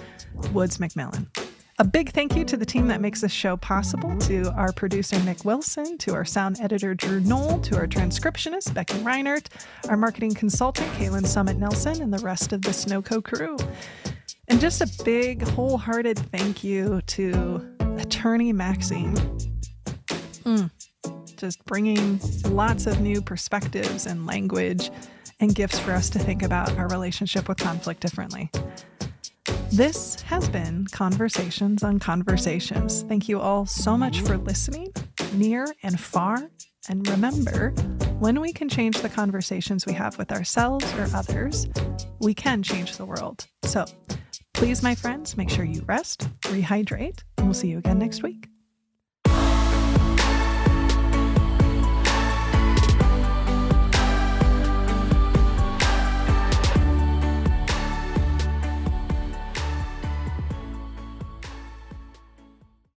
Speaker 1: Woods McMillan. A big thank you to the team that makes this show possible to our producer, Nick Wilson, to our sound editor, Drew Noll, to our transcriptionist, Becky Reinert, our marketing consultant, Kaylin Summit Nelson, and the rest of the Snowco crew. And just a big, wholehearted thank you to attorney Maxine. Mm. Just bringing lots of new perspectives and language and gifts for us to think about our relationship with conflict differently. This has been Conversations on Conversations. Thank you all so much for listening, near and far. And remember, when we can change the conversations we have with ourselves or others, we can change the world. So please, my friends, make sure you rest, rehydrate, and we'll see you again next week.